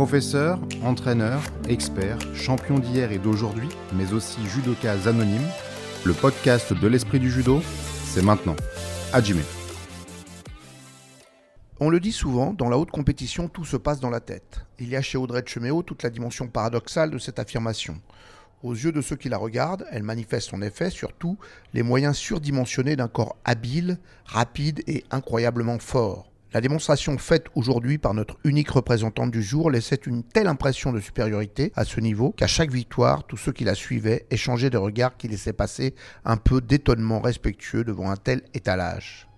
Professeur, entraîneur, expert, champion d'hier et d'aujourd'hui, mais aussi judoka anonyme, le podcast de l'esprit du judo, c'est maintenant. Hajime. On le dit souvent, dans la haute compétition, tout se passe dans la tête. Il y a chez Audrey Cheméo toute la dimension paradoxale de cette affirmation. Aux yeux de ceux qui la regardent, elle manifeste en effet surtout les moyens surdimensionnés d'un corps habile, rapide et incroyablement fort. La démonstration faite aujourd'hui par notre unique représentante du jour laissait une telle impression de supériorité à ce niveau qu'à chaque victoire, tous ceux qui la suivaient échangeaient des regards qui laissaient passer un peu d'étonnement respectueux devant un tel étalage.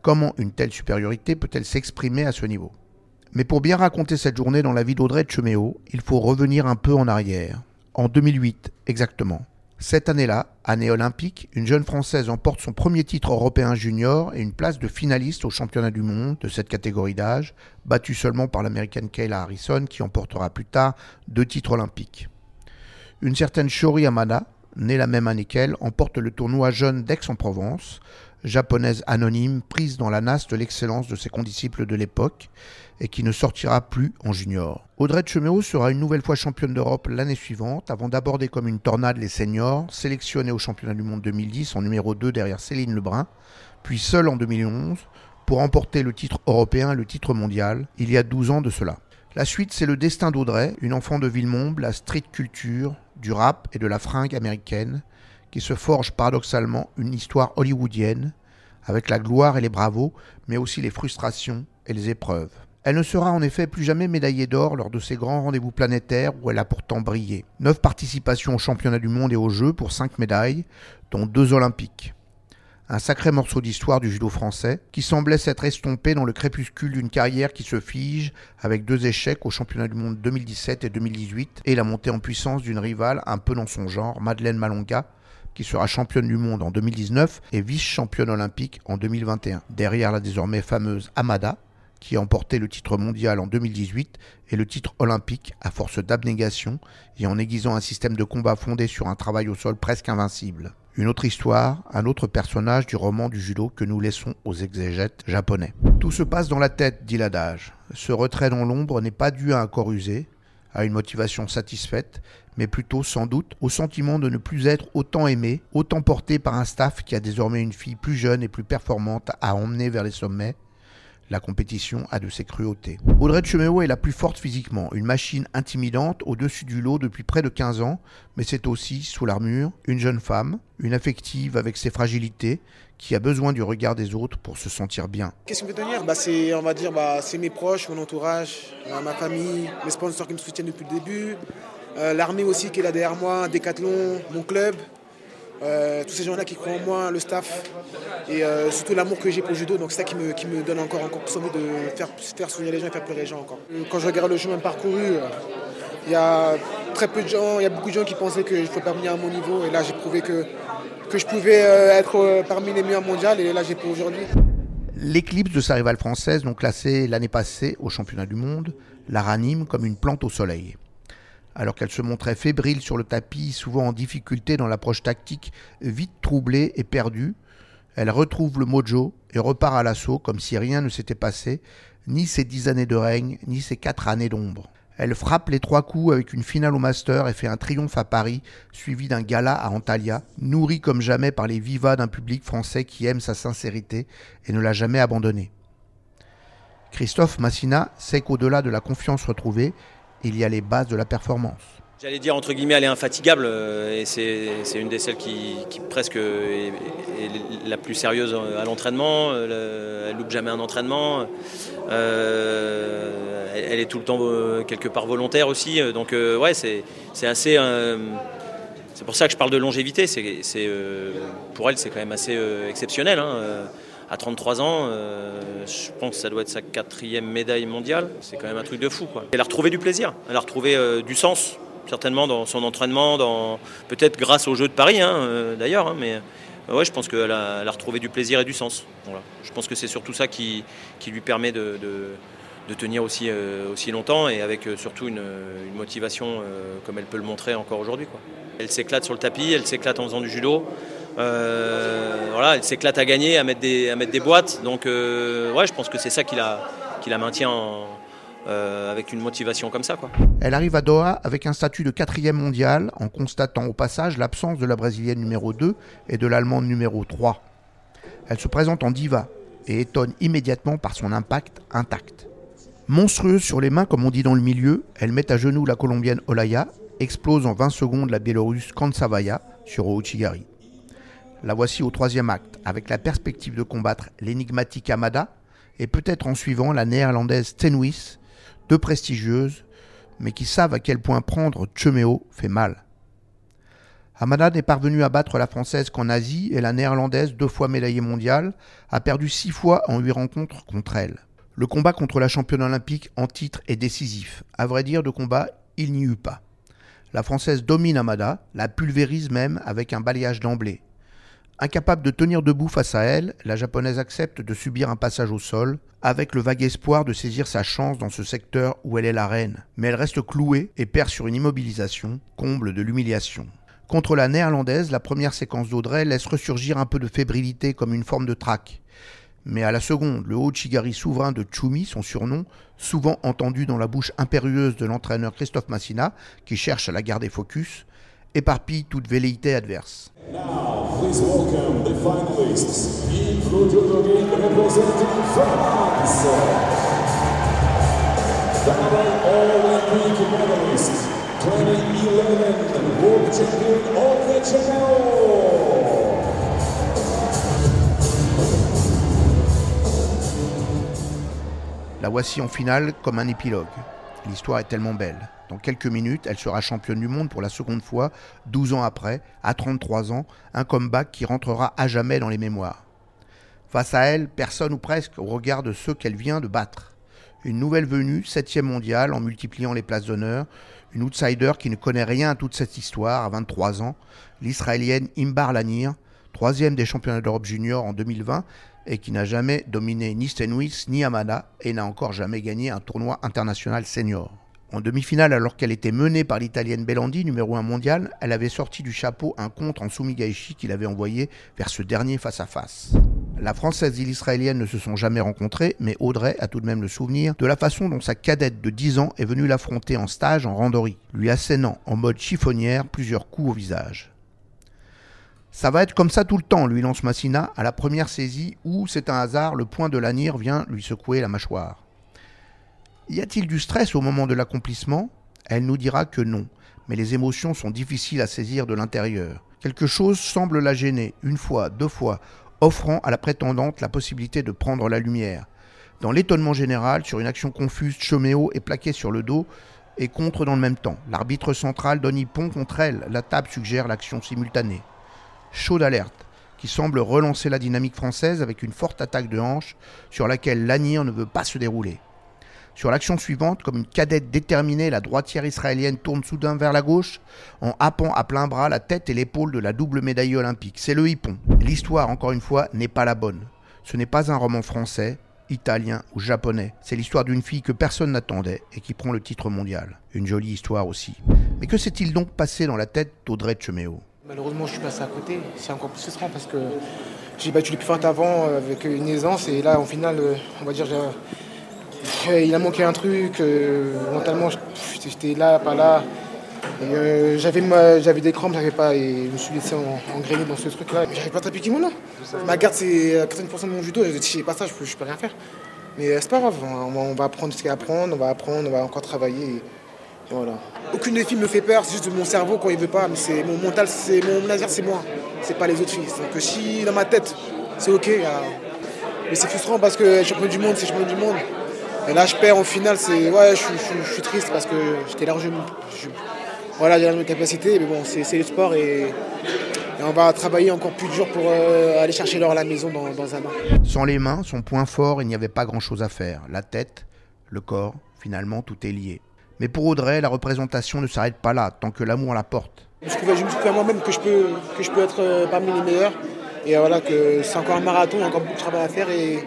Comment une telle supériorité peut-elle s'exprimer à ce niveau? Mais pour bien raconter cette journée dans la vie d'Audrey Cheméo, il faut revenir un peu en arrière. En 2008 exactement. Cette année-là, année olympique, une jeune Française emporte son premier titre européen junior et une place de finaliste au championnat du monde de cette catégorie d'âge, battue seulement par l'américaine Kayla Harrison qui emportera plus tard deux titres olympiques. Une certaine Shori Amada, née la même année qu'elle, emporte le tournoi jeune d'Aix-en-Provence, japonaise anonyme prise dans la nasse de l'excellence de ses condisciples de l'époque et qui ne sortira plus en junior. Audrey Cheméo sera une nouvelle fois championne d'Europe l'année suivante avant d'aborder comme une tornade les seniors, sélectionnée au championnat du monde 2010 en numéro 2 derrière Céline Lebrun, puis seule en 2011 pour remporter le titre européen et le titre mondial il y a 12 ans de cela. La suite, c'est le destin d'Audrey, une enfant de Villemomble, la street culture, du rap et de la fringue américaine, qui se forge paradoxalement une histoire hollywoodienne, avec la gloire et les bravos, mais aussi les frustrations et les épreuves. Elle ne sera en effet plus jamais médaillée d'or lors de ces grands rendez-vous planétaires où elle a pourtant brillé. Neuf participations aux championnats du monde et aux Jeux pour cinq médailles, dont deux olympiques. Un sacré morceau d'histoire du judo français, qui semblait s'être estompé dans le crépuscule d'une carrière qui se fige avec deux échecs aux championnats du monde 2017 et 2018 et la montée en puissance d'une rivale un peu dans son genre, Madeleine Malonga, qui sera championne du monde en 2019 et vice-championne olympique en 2021. Derrière la désormais fameuse Amada, qui a emporté le titre mondial en 2018 et le titre olympique à force d'abnégation et en aiguisant un système de combat fondé sur un travail au sol presque invincible. Une autre histoire, un autre personnage du roman du judo que nous laissons aux exégètes japonais. Tout se passe dans la tête, dit l'adage. Ce retrait dans l'ombre n'est pas dû à un corps usé, à une motivation satisfaite, mais plutôt sans doute au sentiment de ne plus être autant aimé, autant porté par un staff qui a désormais une fille plus jeune et plus performante à emmener vers les sommets, la compétition a de ses cruautés. Audrey Cheméo est la plus forte physiquement, une machine intimidante au-dessus du lot depuis près de 15 ans, mais c'est aussi, sous l'armure, une jeune femme, une affective avec ses fragilités, qui a besoin du regard des autres pour se sentir bien. Qu'est-ce qui me fait tenir? Bah, C'est, on dire, bah, c'est mes proches, mon entourage, euh, ma famille, mes sponsors qui me soutiennent depuis le début, euh, l'armée aussi qui est là derrière moi, Decathlon, mon club, euh, tous ces gens-là qui croient en moi, le staff, et euh, surtout l'amour que j'ai pour le judo. Donc c'est ça qui me, qui me donne encore, encore plus envie de faire, faire sourire les gens et faire pleurer les gens encore. Euh, quand je regarde le chemin parcouru, il y a très peu de gens, il y a beaucoup de gens qui pensaient qu'il ne faut pas venir à mon niveau. Et là, j'ai prouvé que, que je pouvais être parmi les meilleurs mondiaux. Et là, j'ai pour aujourd'hui. L'éclipse de sa rivale française, donc classée l'année passée au championnat du monde, la ranime comme une plante au soleil alors qu'elle se montrait fébrile sur le tapis, souvent en difficulté dans l'approche tactique, vite troublée et perdue, elle retrouve le mojo et repart à l'assaut comme si rien ne s'était passé, ni ces dix années de règne, ni ces quatre années d'ombre. Elle frappe les trois coups avec une finale au Master et fait un triomphe à Paris, suivi d'un gala à Antalya, nourri comme jamais par les vivas d'un public français qui aime sa sincérité et ne l'a jamais abandonné. Christophe Massina sait qu'au-delà de la confiance retrouvée, il y a les bases de la performance. J'allais dire entre guillemets elle est infatigable euh, et c'est une des celles qui, presque est, la plus sérieuse à l'entraînement. Elle loupe jamais un entraînement. Euh, elle est tout le temps euh, quelque part volontaire aussi. Donc ouais c'est assez. c'est pour ça que je parle de longévité. C'est pour elle c'est quand même assez exceptionnel. Hein à 33 ans, euh, je pense que ça doit être sa quatrième médaille mondiale. C'est quand même un truc de fou. Elle a retrouvé du plaisir, elle a retrouvé euh, du sens, certainement dans son entraînement, dans... peut-être grâce aux Jeux de Paris hein, euh, d'ailleurs, hein, mais ouais, je pense qu'elle a, retrouvé du plaisir et du sens. Je pense que c'est surtout ça qui, lui permet de, tenir aussi, aussi longtemps et avec surtout une, motivation comme elle peut le montrer encore aujourd'hui. Elle s'éclate sur le tapis, elle s'éclate en faisant du judo. Euh, voilà, elle s'éclate à gagner, à mettre des, boîtes. Donc, euh, ouais, je pense que c'est ça qui la, maintient avec une motivation comme ça. Elle arrive à Doha avec un statut de quatrième mondial en constatant au passage l'absence de la brésilienne numéro 2 et de l'allemande numéro 3. Elle se présente en diva et étonne immédiatement par son impact intact. Monstrueuse sur les mains, comme on dit dans le milieu, elle met à genoux la colombienne Olaya, explose en 20 secondes la biélorusse Kansavaya sur Ouchigari. La voici au troisième acte, avec la perspective de combattre l'énigmatique Amada et peut-être en suivant la néerlandaise Tenwis, deux prestigieuses, mais qui savent à quel point prendre Chemeo fait mal. Amada n'est parvenue à battre la française qu'en Asie et la néerlandaise, deux fois médaillée mondiale, a perdu six fois en huit rencontres contre elle. Le combat contre la championne olympique en titre est décisif. À vrai dire, de combat, il n'y eut pas. La Française domine Amada, la pulvérise même avec un balayage d'emblée. Incapable de tenir debout face à elle, la Japonaise accepte de subir un passage au sol, avec le vague espoir de saisir sa chance dans ce secteur où elle est la reine. Mais elle reste clouée et perd sur une immobilisation, comble de l'humiliation. Contre la néerlandaise, la première séquence d'Audrey laisse ressurgir un peu de fébrilité comme une forme de trac. Mais à la seconde, le haut Chigari souverain de Chumi, son surnom, souvent entendu dans la bouche impérieuse de l'entraîneur Christophe Massina, qui cherche à la garder focus, éparpille toute velléité adverse. La voici en finale comme un épilogue. L'histoire est tellement belle. Dans quelques minutes, elle sera championne du monde pour la seconde fois, 12 ans après, à 33 ans, un comeback qui rentrera à jamais dans les mémoires. Face à elle, personne ou presque au regard de ceux qu'elle vient de battre. Une nouvelle venue, septième mondiale, en multipliant les places d'honneur, une outsider qui ne connaît rien à toute cette histoire à 23 ans, l'israélienne Imbar Lanir, troisième des championnats d'Europe junior en 2020 et qui n'a jamais dominé ni Stenwis ni Amada et n'a encore jamais gagné un tournoi international senior. En demi-finale, alors qu'elle était menée par l'italienne Bellandi, numéro 1 mondial, elle avait sorti du chapeau un contre en Sumigaishi qu'il avait envoyé vers ce dernier face à face. La française et l'israélienne ne se sont jamais rencontrées, mais Audrey a tout de même le souvenir de la façon dont sa cadette de 10 ans est venue l'affronter en stage en randori, lui assénant en mode chiffonnière plusieurs coups au visage. Ça va être comme ça tout le temps, lui lance Massina à la première saisie où, c'est un hasard, le point de l'anir vient lui secouer la mâchoire. Y a-t-il du stress au moment de l'accomplissement? Elle nous dira que non, mais les émotions sont difficiles à saisir de l'intérieur. Quelque chose semble la gêner, une fois, deux fois, offrant à la prétendante la possibilité de prendre la lumière. Dans l'étonnement général, sur une action confuse, Choméo est plaqué sur le dos et contre dans le même temps. L'arbitre central donne pont contre elle. La table suggère l'action simultanée chaud d'alerte, qui semble relancer la dynamique française avec une forte attaque de hanche sur laquelle Lanier ne veut pas se dérouler. Sur l'action suivante, comme une cadette déterminée, la droitière israélienne tourne soudain vers la gauche en happant à plein bras la tête et l'épaule de la double médaille olympique. C'est le hippon. L'histoire, encore une fois, n'est pas la bonne. Ce n'est pas un roman français, italien ou japonais. C'est l'histoire d'une fille que personne n'attendait et qui prend le titre mondial. Une jolie histoire aussi. Mais que s'est-il donc passé dans la tête d'Audrey Cheméo? Malheureusement, je suis passé à côté. C'est encore plus frustrant parce que j'ai battu les plus fortes avant euh, avec une aisance et là, en finale, euh, on va dire, il a manqué un truc. Euh, mentalement, j'étais là, pas là. j'avais, j'avais des crampes, j'avais pas, et je me suis laissé engrainer dans ce truc-là. J'arrive pas à taper kimono. Ma garde, c'est 80% de mon judo. Je dis, pas ça, je peux, je peux rien faire. Mais c'est pas grave, on va, apprendre ce qu'il y a à apprendre, on va apprendre, on va encore travailler. Voilà. Aucune des filles me fait peur, c'est juste mon cerveau quand il veut pas. Mais c'est mon mental, c'est mon laser, c'est moi. C'est pas les autres filles. Donc si dans ma tête, c'est ok. Mais c'est frustrant parce que champion du monde, c'est champion du monde. Et là, je perds en finale. C'est ouais, je, suis triste parce que j'étais largement. voilà, j'ai mes capacités, mais bon, c'est le sport et, on va travailler encore plus dur pour euh, aller chercher l'or à la maison dans, dans un an. Sans les mains, son point fort, il n'y avait pas grand-chose à faire. La tête, le corps, finalement, tout est lié. Mais pour Audrey, la représentation ne s'arrête pas là, tant que l'amour la porte. Je me suis moi-même que je peux, que je peux être euh, parmi les meilleurs. Et voilà, que c'est encore un marathon, il y a encore beaucoup de travail à faire. Et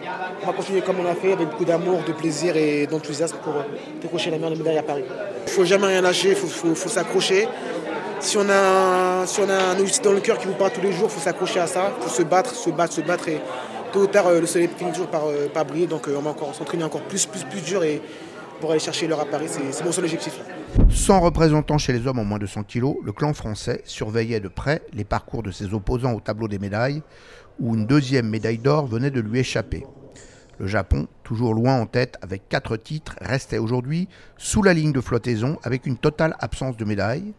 on va continuer comme on a fait, avec beaucoup d'amour, de plaisir et d'enthousiasme pour euh, décrocher la meilleure médaille à Paris. Il faut jamais rien lâcher, il faut, s'accrocher. Si on, a, si on a un objectif dans le cœur qui vous parle tous les jours, il faut s'accrocher à ça, il faut se battre, se battre, se battre. Et tôt ou tard, euh, le soleil finit toujours par, par briller. Donc on va encore s'entraîner encore plus, plus, plus dur. Pour aller chercher l'heure à Paris. C'est mon seul objectif. Sans représentant chez les hommes en moins de 100 kg, le clan français surveillait de près les parcours de ses opposants au tableau des médailles, où une deuxième médaille d'or venait de lui échapper. Le Japon, toujours loin en tête avec quatre titres, restait aujourd'hui sous la ligne de flottaison avec une totale absence de médaille,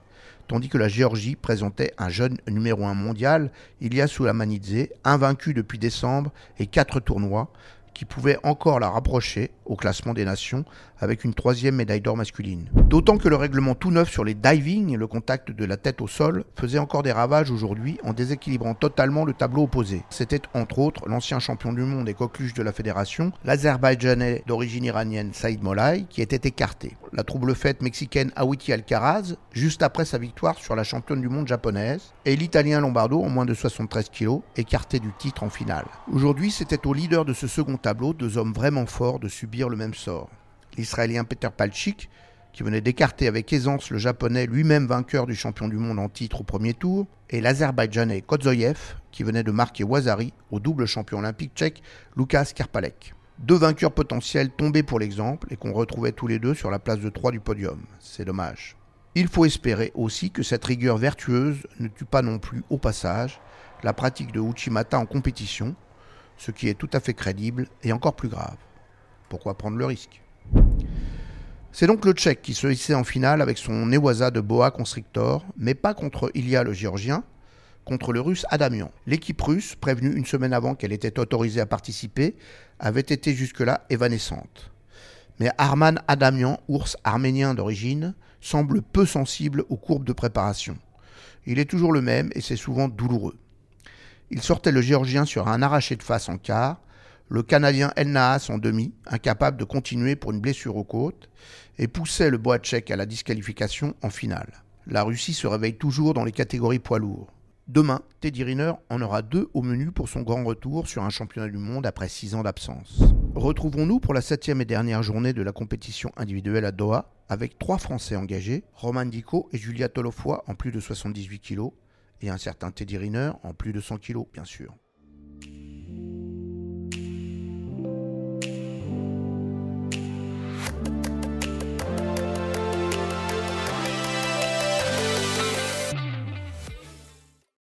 tandis que la Géorgie présentait un jeune numéro 1 mondial, Ilias Manidze, invaincu depuis décembre et quatre tournois, qui pouvait encore la rapprocher au classement des nations avec une troisième médaille d'or masculine. D'autant que le règlement tout neuf sur les diving, le contact de la tête au sol, faisait encore des ravages aujourd'hui en déséquilibrant totalement le tableau opposé. C'était entre autres l'ancien champion du monde et coqueluche de la fédération, l'Azerbaïdjanais d'origine iranienne Saïd Molay, qui était écarté. La trouble fête mexicaine Awiti Alcaraz, juste après sa victoire sur la championne du monde japonaise, et l'Italien Lombardo en moins de 73 kg, écarté du titre en finale. Aujourd'hui, c'était au leader de ce second deux hommes vraiment forts, de subir le même sort. L'Israélien Peter Palchik, qui venait d'écarter avec aisance le Japonais lui-même vainqueur du champion du monde en titre au premier tour, et l'Azerbaïdjanais Kodzoyev, qui venait de marquer Wazari au double champion olympique tchèque Lukas Karpalek. Deux vainqueurs potentiels tombés pour l'exemple et qu'on retrouvait tous les deux sur la place de 3 du podium. C'est dommage. Il faut espérer aussi que cette rigueur vertueuse ne tue pas non plus au passage la pratique de Uchimata en compétition, ce qui est tout à fait crédible et encore plus grave. Pourquoi prendre le risque? C'est donc le Tchèque qui se hissait en finale avec son Newaza de Boa Constrictor, mais pas contre Ilya le Géorgien, contre le Russe Adamian. L'équipe russe, prévenue une semaine avant qu'elle était autorisée à participer, avait été jusque-là évanescente. Mais Arman Adamian, ours arménien d'origine, semble peu sensible aux courbes de préparation. Il est toujours le même et c'est souvent douloureux. Il sortait le Géorgien sur un arraché de face en quart, le Canadien El Naas en demi, incapable de continuer pour une blessure aux côtes, et poussait le tchèque à la disqualification en finale. La Russie se réveille toujours dans les catégories poids lourds. Demain, Teddy Riner en aura deux au menu pour son grand retour sur un championnat du monde après six ans d'absence. Retrouvons-nous pour la septième et dernière journée de la compétition individuelle à Doha avec trois Français engagés, Roman Dico et Julia Tolofoy en plus de 78 kg et un certain Teddy Riner en plus de 100 kg bien sûr.